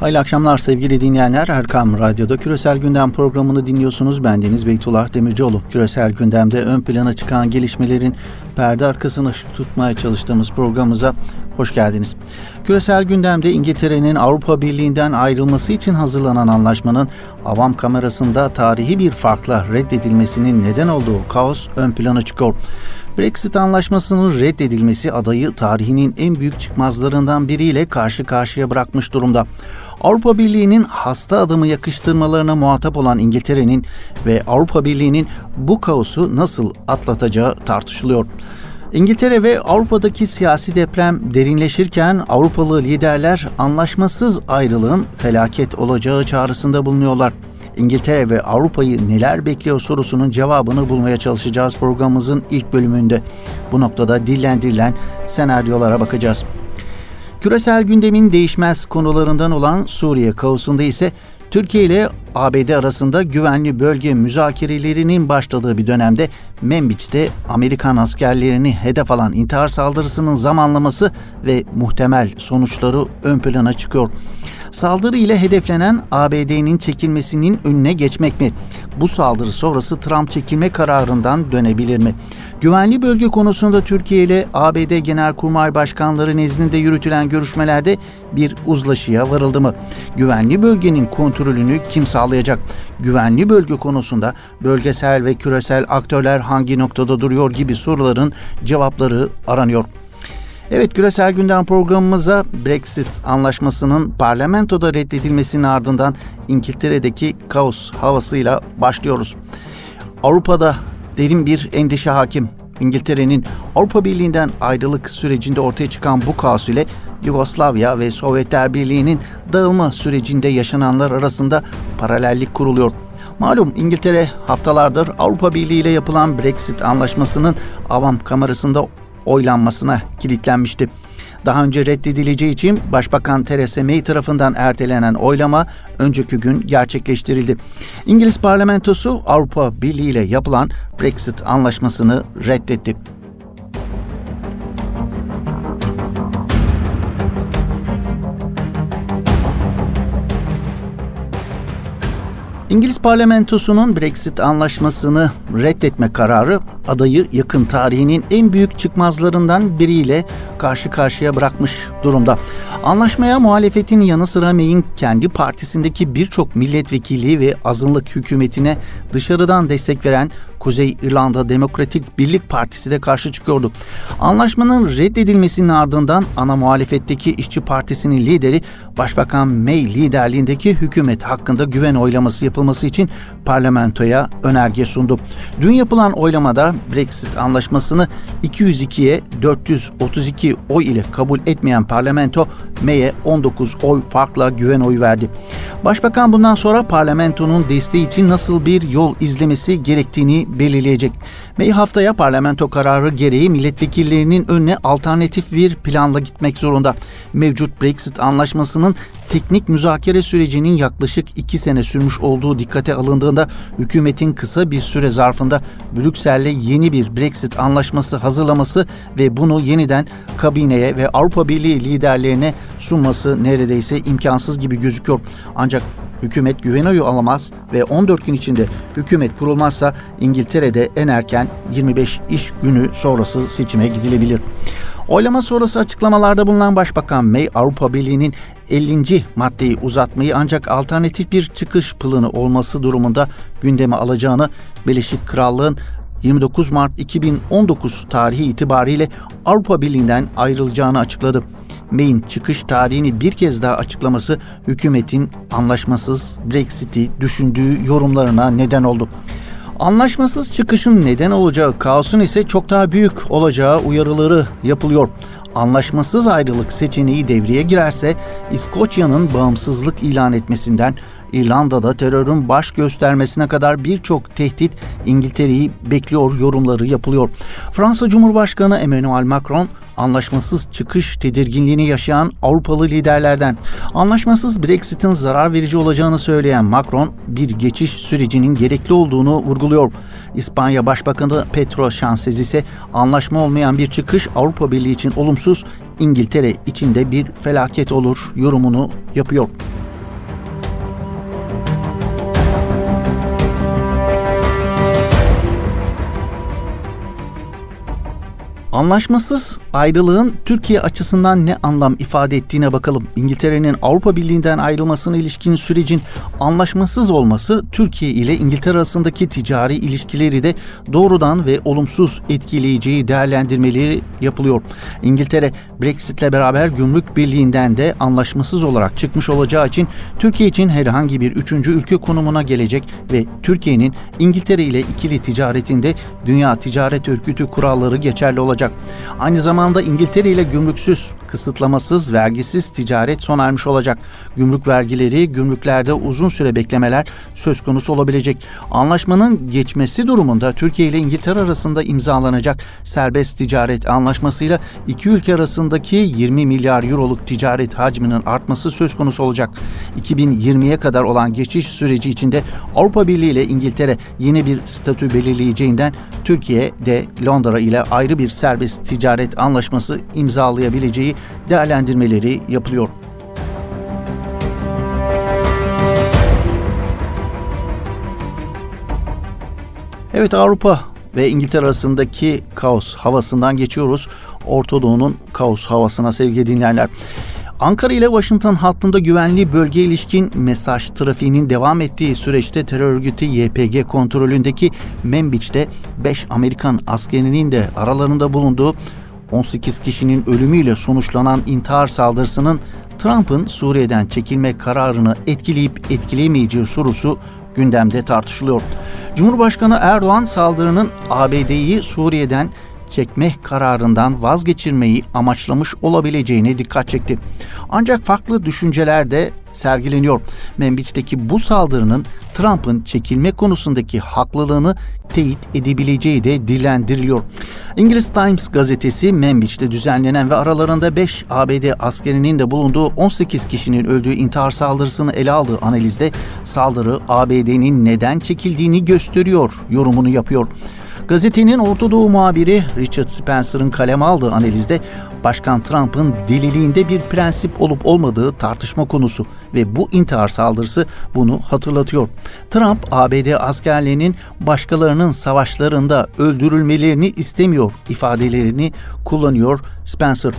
Hayırlı akşamlar sevgili dinleyenler. Erkam Radyo'da Küresel Gündem programını dinliyorsunuz. Ben Deniz Beytullah Demircioğlu. Küresel Gündem'de ön plana çıkan gelişmelerin perde arkasını tutmaya çalıştığımız programımıza hoş geldiniz. Küresel Gündem'de İngiltere'nin Avrupa Birliği'nden ayrılması için hazırlanan anlaşmanın avam kamerasında tarihi bir farkla reddedilmesinin neden olduğu kaos ön plana çıkıyor. Brexit anlaşmasının reddedilmesi adayı tarihinin en büyük çıkmazlarından biriyle karşı karşıya bırakmış durumda. Avrupa Birliği'nin hasta adımı yakıştırmalarına muhatap olan İngiltere'nin ve Avrupa Birliği'nin bu kaosu nasıl atlatacağı tartışılıyor. İngiltere ve Avrupa'daki siyasi deprem derinleşirken Avrupalı liderler anlaşmasız ayrılığın felaket olacağı çağrısında bulunuyorlar. İngiltere ve Avrupa'yı neler bekliyor sorusunun cevabını bulmaya çalışacağız programımızın ilk bölümünde. Bu noktada dillendirilen senaryolara bakacağız. Küresel gündemin değişmez konularından olan Suriye kaosunda ise Türkiye ile ABD arasında güvenli bölge müzakerelerinin başladığı bir dönemde Membiç'te Amerikan askerlerini hedef alan intihar saldırısının zamanlaması ve muhtemel sonuçları ön plana çıkıyor. Saldırı ile hedeflenen ABD'nin çekilmesinin önüne geçmek mi? Bu saldırı sonrası Trump çekilme kararından dönebilir mi? Güvenli bölge konusunda Türkiye ile ABD Genelkurmay Başkanları nezdinde yürütülen görüşmelerde bir uzlaşıya varıldı mı? Güvenli bölgenin kontrolünü kim sağlayacak? Güvenli bölge konusunda bölgesel ve küresel aktörler hangi noktada duruyor gibi soruların cevapları aranıyor. Evet küresel gündem programımıza Brexit anlaşmasının parlamentoda reddedilmesinin ardından İngiltere'deki kaos havasıyla başlıyoruz. Avrupa'da derin bir endişe hakim. İngiltere'nin Avrupa Birliği'nden ayrılık sürecinde ortaya çıkan bu kaos ile Yugoslavya ve Sovyetler Birliği'nin dağılma sürecinde yaşananlar arasında paralellik kuruluyor. Malum İngiltere haftalardır Avrupa Birliği ile yapılan Brexit anlaşmasının avam kamerasında oylanmasına kilitlenmişti. Daha önce reddedileceği için Başbakan Theresa May tarafından ertelenen oylama önceki gün gerçekleştirildi. İngiliz parlamentosu Avrupa Birliği ile yapılan Brexit anlaşmasını reddetti. İngiliz parlamentosunun Brexit anlaşmasını reddetme kararı adayı yakın tarihinin en büyük çıkmazlarından biriyle karşı karşıya bırakmış durumda. Anlaşmaya muhalefetin yanı sıra May'in kendi partisindeki birçok milletvekili ve azınlık hükümetine dışarıdan destek veren Kuzey İrlanda Demokratik Birlik Partisi de karşı çıkıyordu. Anlaşmanın reddedilmesinin ardından ana muhalefetteki İşçi Partisi'nin lideri Başbakan May liderliğindeki hükümet hakkında güven oylaması yapılması için parlamentoya önerge sundu. Dün yapılan oylamada Brexit anlaşmasını 202'ye 432 oy ile kabul etmeyen parlamento May'e 19 oy farkla güven oyu verdi. Başbakan bundan sonra parlamentonun desteği için nasıl bir yol izlemesi gerektiğini belirleyecek. May haftaya parlamento kararı gereği milletvekillerinin önüne alternatif bir planla gitmek zorunda. Mevcut Brexit anlaşmasının teknik müzakere sürecinin yaklaşık iki sene sürmüş olduğu dikkate alındığında hükümetin kısa bir süre zarfında Brüksel'le yeni bir Brexit anlaşması hazırlaması ve bunu yeniden kabineye ve Avrupa Birliği liderlerine sunması neredeyse imkansız gibi gözüküyor. Ancak hükümet güven oyu alamaz ve 14 gün içinde hükümet kurulmazsa İngiltere'de en erken 25 iş günü sonrası seçime gidilebilir. Oylama sonrası açıklamalarda bulunan Başbakan May Avrupa Birliği'nin 50. maddeyi uzatmayı ancak alternatif bir çıkış planı olması durumunda gündeme alacağını Birleşik Krallığın 29 Mart 2019 tarihi itibariyle Avrupa Birliği'nden ayrılacağını açıkladı. May'in çıkış tarihini bir kez daha açıklaması hükümetin anlaşmasız Brexit'i düşündüğü yorumlarına neden oldu. Anlaşmasız çıkışın neden olacağı kaosun ise çok daha büyük olacağı uyarıları yapılıyor. Anlaşmasız ayrılık seçeneği devreye girerse İskoçya'nın bağımsızlık ilan etmesinden İrlanda'da terörün baş göstermesine kadar birçok tehdit İngiltere'yi bekliyor yorumları yapılıyor. Fransa Cumhurbaşkanı Emmanuel Macron anlaşmasız çıkış tedirginliğini yaşayan Avrupalı liderlerden. Anlaşmasız Brexit'in zarar verici olacağını söyleyen Macron bir geçiş sürecinin gerekli olduğunu vurguluyor. İspanya Başbakanı Pedro Sánchez ise anlaşma olmayan bir çıkış Avrupa Birliği için olumsuz, İngiltere için de bir felaket olur yorumunu yapıyor. Anlaşmasız ayrılığın Türkiye açısından ne anlam ifade ettiğine bakalım. İngiltere'nin Avrupa Birliği'nden ayrılmasına ilişkin sürecin anlaşmasız olması Türkiye ile İngiltere arasındaki ticari ilişkileri de doğrudan ve olumsuz etkileyeceği değerlendirmeleri yapılıyor. İngiltere Brexit ile beraber gümrük birliğinden de anlaşmasız olarak çıkmış olacağı için Türkiye için herhangi bir üçüncü ülke konumuna gelecek ve Türkiye'nin İngiltere ile ikili ticaretinde Dünya Ticaret Örgütü kuralları geçerli olacak. Aynı zamanda İngiltere ile gümrüksüz, kısıtlamasız, vergisiz ticaret sona ermiş olacak. Gümrük vergileri, gümrüklerde uzun süre beklemeler söz konusu olabilecek. Anlaşmanın geçmesi durumunda Türkiye ile İngiltere arasında imzalanacak serbest ticaret anlaşmasıyla iki ülke arasındaki 20 milyar euroluk ticaret hacminin artması söz konusu olacak. 2020'ye kadar olan geçiş süreci içinde Avrupa Birliği ile İngiltere yeni bir statü belirleyeceğinden Türkiye de Londra ile ayrı bir serbest ticaret anlaşması imzalayabileceği değerlendirmeleri yapılıyor. Evet Avrupa ve İngiltere arasındaki kaos havasından geçiyoruz. Orta Doğu'nun kaos havasına sevgili dinleyenler. Ankara ile Washington hattında güvenli bölge ilişkin mesaj trafiğinin devam ettiği süreçte terör örgütü YPG kontrolündeki Membiç'te 5 Amerikan askerinin de aralarında bulunduğu 18 kişinin ölümüyle sonuçlanan intihar saldırısının Trump'ın Suriye'den çekilme kararını etkileyip etkileyemeyeceği sorusu gündemde tartışılıyor. Cumhurbaşkanı Erdoğan saldırının ABD'yi Suriye'den çekme kararından vazgeçirmeyi amaçlamış olabileceğine dikkat çekti. Ancak farklı düşünceler de sergileniyor. Membiç'teki bu saldırının Trump'ın çekilme konusundaki haklılığını teyit edebileceği de dillendiriliyor. İngiliz Times gazetesi Membiç'te düzenlenen ve aralarında 5 ABD askerinin de bulunduğu 18 kişinin öldüğü intihar saldırısını ele aldığı analizde saldırı ABD'nin neden çekildiğini gösteriyor yorumunu yapıyor. Gazetenin Orta Doğu muhabiri Richard Spencer'ın kaleme aldığı analizde Başkan Trump'ın deliliğinde bir prensip olup olmadığı tartışma konusu ve bu intihar saldırısı bunu hatırlatıyor. Trump ABD askerlerinin başkalarının savaşlarında öldürülmelerini istemiyor ifadelerini kullanıyor Spencer.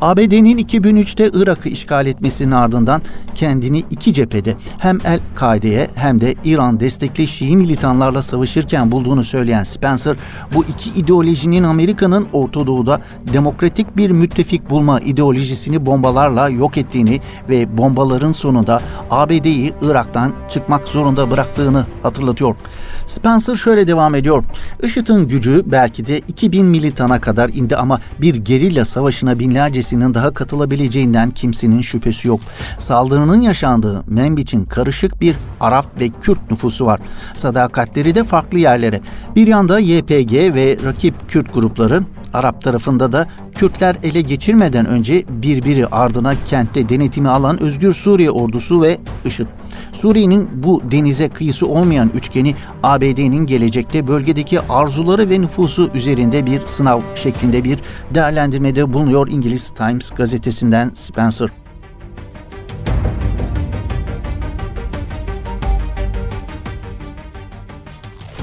ABD'nin 2003'te Irak'ı işgal etmesinin ardından kendini iki cephede hem El-Kaide'ye hem de İran destekli Şii militanlarla savaşırken bulduğunu söyleyen Spencer, bu iki ideolojinin Amerika'nın Orta Doğu'da demokratik bir müttefik bulma ideolojisini bombalarla yok ettiğini ve bombaların sonunda ABD'yi Irak'tan çıkmak zorunda bıraktığını hatırlatıyor. Spencer şöyle devam ediyor. IŞİD'in gücü belki de 2000 militana kadar indi ama bir gerilla savaşına binlercesinin daha katılabileceğinden kimsenin şüphesi yok. Saldırının yaşandığı Membiç'in karışık bir Arap ve Kürt nüfusu var. Sadakatleri de farklı yerlere. Bir yanda YPG ve rakip Kürt grupları, Arap tarafında da Kürtler ele geçirmeden önce birbiri ardına kentte denetimi alan Özgür Suriye ordusu ve IŞİD. Suriye'nin bu denize kıyısı olmayan üçgeni ABD'nin gelecekte bölgedeki arzuları ve nüfusu üzerinde bir sınav şeklinde bir değerlendirmede bulunuyor İngiliz Times gazetesinden Spencer.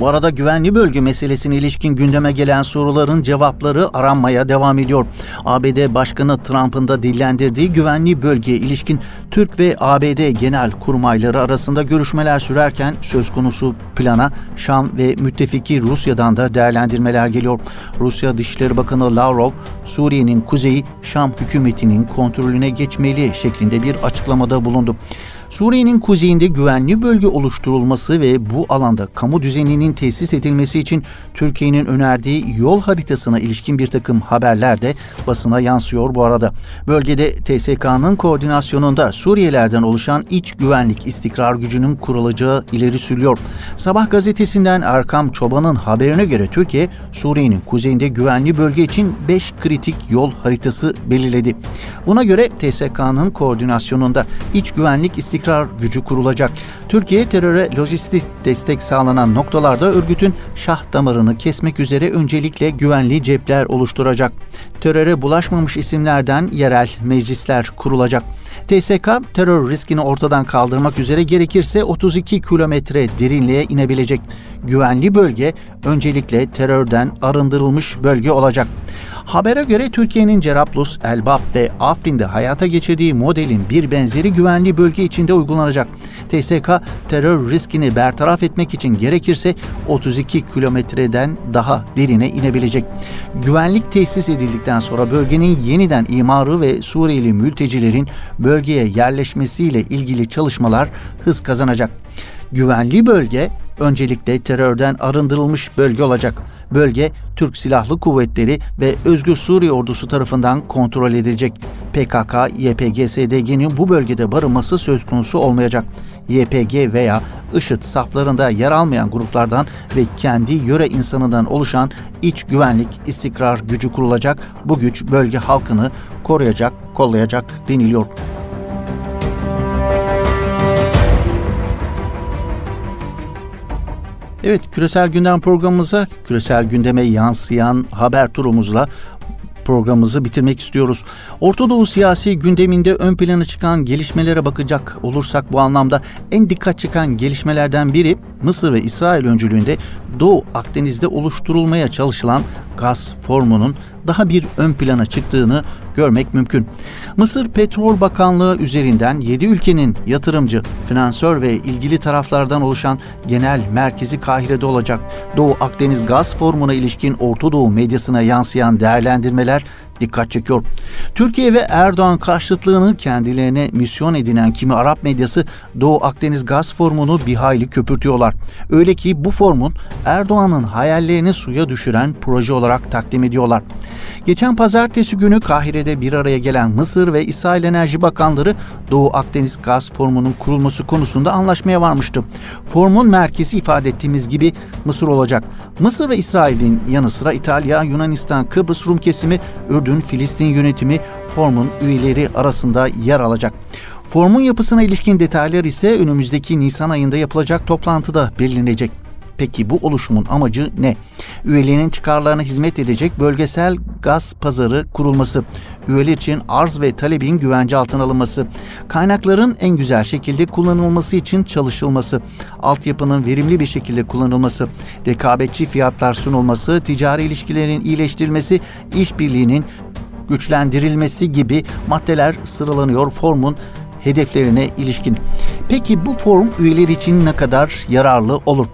Bu arada güvenli bölge meselesine ilişkin gündeme gelen soruların cevapları aranmaya devam ediyor. ABD Başkanı Trump'ın da dillendirdiği güvenli bölgeye ilişkin Türk ve ABD genel kurmayları arasında görüşmeler sürerken söz konusu plana Şam ve müttefiki Rusya'dan da değerlendirmeler geliyor. Rusya Dışişleri Bakanı Lavrov, Suriye'nin kuzeyi Şam hükümetinin kontrolüne geçmeli şeklinde bir açıklamada bulundu. Suriye'nin kuzeyinde güvenli bölge oluşturulması ve bu alanda kamu düzeninin tesis edilmesi için Türkiye'nin önerdiği yol haritasına ilişkin bir takım haberler de basına yansıyor bu arada. Bölgede TSK'nın koordinasyonunda Suriyelerden oluşan iç güvenlik istikrar gücünün kurulacağı ileri sürüyor. Sabah gazetesinden Erkam Çoban'ın haberine göre Türkiye, Suriye'nin kuzeyinde güvenli bölge için 5 kritik yol haritası belirledi. Buna göre TSK'nın koordinasyonunda iç güvenlik istikrar istikrar gücü kurulacak. Türkiye teröre lojistik destek sağlanan noktalarda örgütün şah damarını kesmek üzere öncelikle güvenli cepler oluşturacak. Teröre bulaşmamış isimlerden yerel meclisler kurulacak. TSK terör riskini ortadan kaldırmak üzere gerekirse 32 kilometre derinliğe inebilecek. Güvenli bölge öncelikle terörden arındırılmış bölge olacak. Habere göre Türkiye'nin Cerablus, Elbap ve Afrin'de hayata geçirdiği modelin bir benzeri güvenli bölge içinde uygulanacak. TSK terör riskini bertaraf etmek için gerekirse 32 kilometreden daha derine inebilecek. Güvenlik tesis edildikten sonra bölgenin yeniden imarı ve Suriyeli mültecilerin bölgeye yerleşmesiyle ilgili çalışmalar hız kazanacak. Güvenli bölge öncelikle terörden arındırılmış bölge olacak. Bölge Türk Silahlı Kuvvetleri ve Özgür Suriye Ordusu tarafından kontrol edilecek. PKK, YPG, SDG'nin bu bölgede barınması söz konusu olmayacak. YPG veya IŞİD saflarında yer almayan gruplardan ve kendi yöre insanından oluşan iç güvenlik istikrar gücü kurulacak. Bu güç bölge halkını koruyacak, kollayacak deniliyor. Evet, küresel gündem programımıza, küresel gündeme yansıyan haber turumuzla programımızı bitirmek istiyoruz. Orta Doğu siyasi gündeminde ön plana çıkan gelişmelere bakacak olursak bu anlamda en dikkat çeken gelişmelerden biri Mısır ve İsrail öncülüğünde Doğu Akdeniz'de oluşturulmaya çalışılan gaz formunun daha bir ön plana çıktığını görmek mümkün. Mısır Petrol Bakanlığı üzerinden 7 ülkenin yatırımcı, finansör ve ilgili taraflardan oluşan genel merkezi Kahire'de olacak. Doğu Akdeniz Gaz Formu'na ilişkin Orta Doğu medyasına yansıyan değerlendirmeler dikkat çekiyor. Türkiye ve Erdoğan karşıtlığını kendilerine misyon edinen kimi Arap medyası Doğu Akdeniz Gaz Formu'nu bir hayli köpürtüyorlar. Öyle ki bu formun Erdoğan'ın hayallerini suya düşüren proje olarak takdim ediyorlar. Geçen pazartesi günü Kahire'de bir araya gelen Mısır ve İsrail Enerji Bakanları Doğu Akdeniz Gaz Formu'nun kurulması konusunda anlaşmaya varmıştı. Formun merkezi ifade ettiğimiz gibi Mısır olacak. Mısır ve İsrail'in yanı sıra İtalya, Yunanistan, Kıbrıs Rum kesimi, Ürdün, Filistin yönetimi formun üyeleri arasında yer alacak. Formun yapısına ilişkin detaylar ise önümüzdeki Nisan ayında yapılacak toplantıda belirlenecek. Peki bu oluşumun amacı ne? Üyeliğinin çıkarlarına hizmet edecek bölgesel gaz pazarı kurulması, üyeler için arz ve talebin güvence altına alınması, kaynakların en güzel şekilde kullanılması için çalışılması, altyapının verimli bir şekilde kullanılması, rekabetçi fiyatlar sunulması, ticari ilişkilerin iyileştirilmesi, işbirliğinin güçlendirilmesi gibi maddeler sıralanıyor formun hedeflerine ilişkin. Peki bu forum üyeler için ne kadar yararlı olur?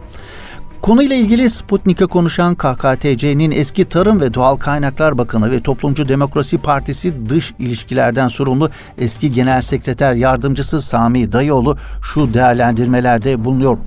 Konuyla ilgili Sputnik'e konuşan KKTC'nin eski Tarım ve Doğal Kaynaklar Bakanı ve Toplumcu Demokrasi Partisi dış ilişkilerden sorumlu eski Genel Sekreter Yardımcısı Sami Dayıoğlu şu değerlendirmelerde bulunuyor.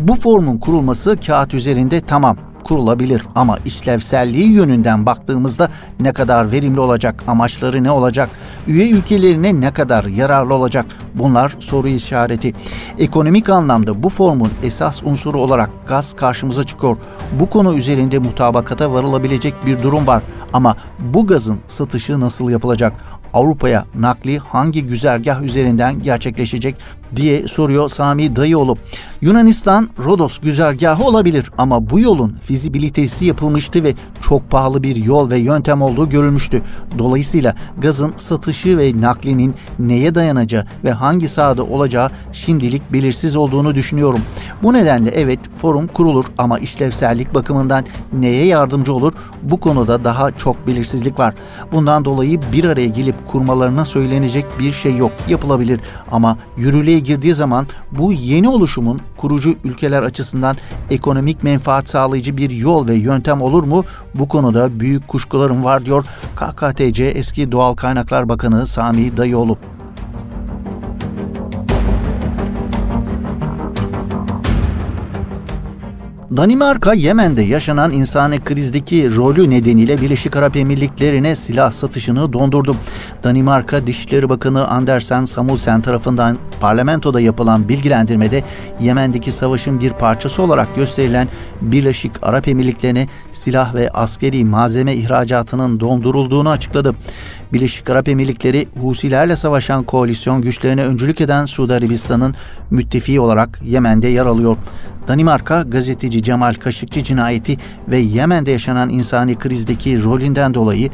Bu formun kurulması kağıt üzerinde tamam kurulabilir ama işlevselliği yönünden baktığımızda ne kadar verimli olacak, amaçları ne olacak, üye ülkelerine ne kadar yararlı olacak bunlar soru işareti. Ekonomik anlamda bu formun esas unsuru olarak gaz karşımıza çıkıyor. Bu konu üzerinde mutabakata varılabilecek bir durum var ama bu gazın satışı nasıl yapılacak? Avrupa'ya nakli hangi güzergah üzerinden gerçekleşecek diye soruyor Sami Dayıoğlu. Yunanistan Rodos güzergahı olabilir ama bu yolun fizibilitesi yapılmıştı ve çok pahalı bir yol ve yöntem olduğu görülmüştü. Dolayısıyla gazın satışı ve naklinin neye dayanacağı ve hangi sahada olacağı şimdilik belirsiz olduğunu düşünüyorum. Bu nedenle evet forum kurulur ama işlevsellik bakımından neye yardımcı olur bu konuda daha çok belirsizlik var. Bundan dolayı bir araya gelip kurmalarına söylenecek bir şey yok. Yapılabilir ama yürürlüğe girdiği zaman bu yeni oluşumun kurucu ülkeler açısından ekonomik menfaat sağlayıcı bir yol ve yöntem olur mu? Bu konuda büyük kuşkularım var diyor KKTC eski Doğal Kaynaklar Bakanı Sami Dayıoğlu. Danimarka, Yemen'de yaşanan insani krizdeki rolü nedeniyle Birleşik Arap Emirlikleri'ne silah satışını dondurdu. Danimarka Dışişleri Bakanı Andersen Samuelsen tarafından parlamentoda yapılan bilgilendirmede Yemen'deki savaşın bir parçası olarak gösterilen Birleşik Arap Emirlikleri'ne silah ve askeri malzeme ihracatının dondurulduğunu açıkladı. Birleşik Arap Emirlikleri Husilerle savaşan koalisyon güçlerine öncülük eden Suudi Arabistan'ın müttefiği olarak Yemen'de yer alıyor. Danimarka gazeteci Cemal Kaşıkçı cinayeti ve Yemen'de yaşanan insani krizdeki rolünden dolayı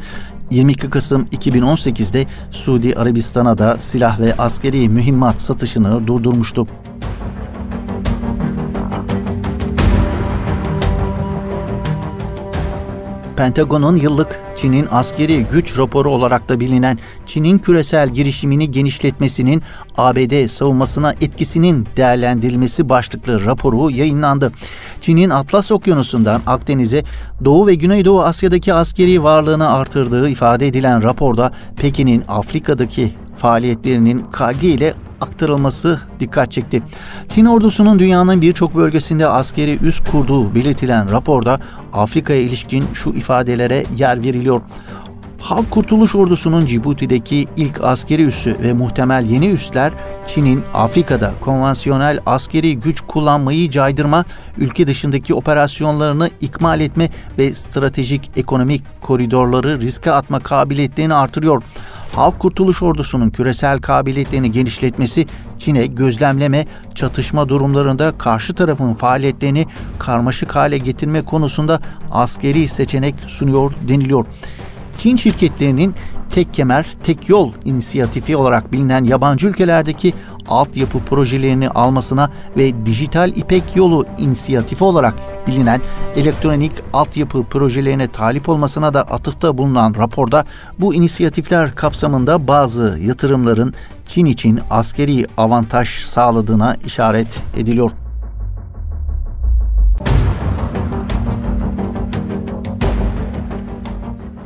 22 Kasım 2018'de Suudi Arabistan'a da silah ve askeri mühimmat satışını durdurmuştu. Pentagon'un yıllık Çin'in askeri güç raporu olarak da bilinen Çin'in küresel girişimini genişletmesinin ABD savunmasına etkisinin değerlendirilmesi başlıklı raporu yayınlandı. Çin'in Atlas Okyanusu'ndan Akdeniz'e Doğu ve Güneydoğu Asya'daki askeri varlığını artırdığı ifade edilen raporda Pekin'in Afrika'daki faaliyetlerinin KG ile aktarılması dikkat çekti. Çin ordusunun dünyanın birçok bölgesinde askeri üs kurduğu belirtilen raporda Afrika'ya ilişkin şu ifadelere yer veriliyor. Halk Kurtuluş Ordusu'nun Cibuti'deki ilk askeri üssü ve muhtemel yeni üsler Çin'in Afrika'da konvansiyonel askeri güç kullanmayı caydırma, ülke dışındaki operasyonlarını ikmal etme ve stratejik ekonomik koridorları riske atma kabiliyetlerini artırıyor. Halk Kurtuluş Ordusu'nun küresel kabiliyetlerini genişletmesi Çin'e gözlemleme, çatışma durumlarında karşı tarafın faaliyetlerini karmaşık hale getirme konusunda askeri seçenek sunuyor deniliyor. Çin şirketlerinin tek kemer, tek yol inisiyatifi olarak bilinen yabancı ülkelerdeki altyapı projelerini almasına ve dijital İpek yolu inisiyatifi olarak bilinen elektronik altyapı projelerine talip olmasına da atıfta bulunan raporda bu inisiyatifler kapsamında bazı yatırımların Çin için askeri avantaj sağladığına işaret ediliyor.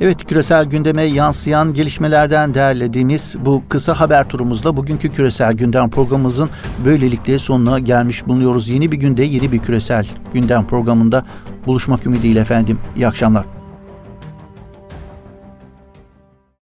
Evet küresel gündeme yansıyan gelişmelerden derlediğimiz bu kısa haber turumuzla bugünkü küresel gündem programımızın böylelikle sonuna gelmiş bulunuyoruz. Yeni bir günde yeni bir küresel gündem programında buluşmak ümidiyle efendim. İyi akşamlar.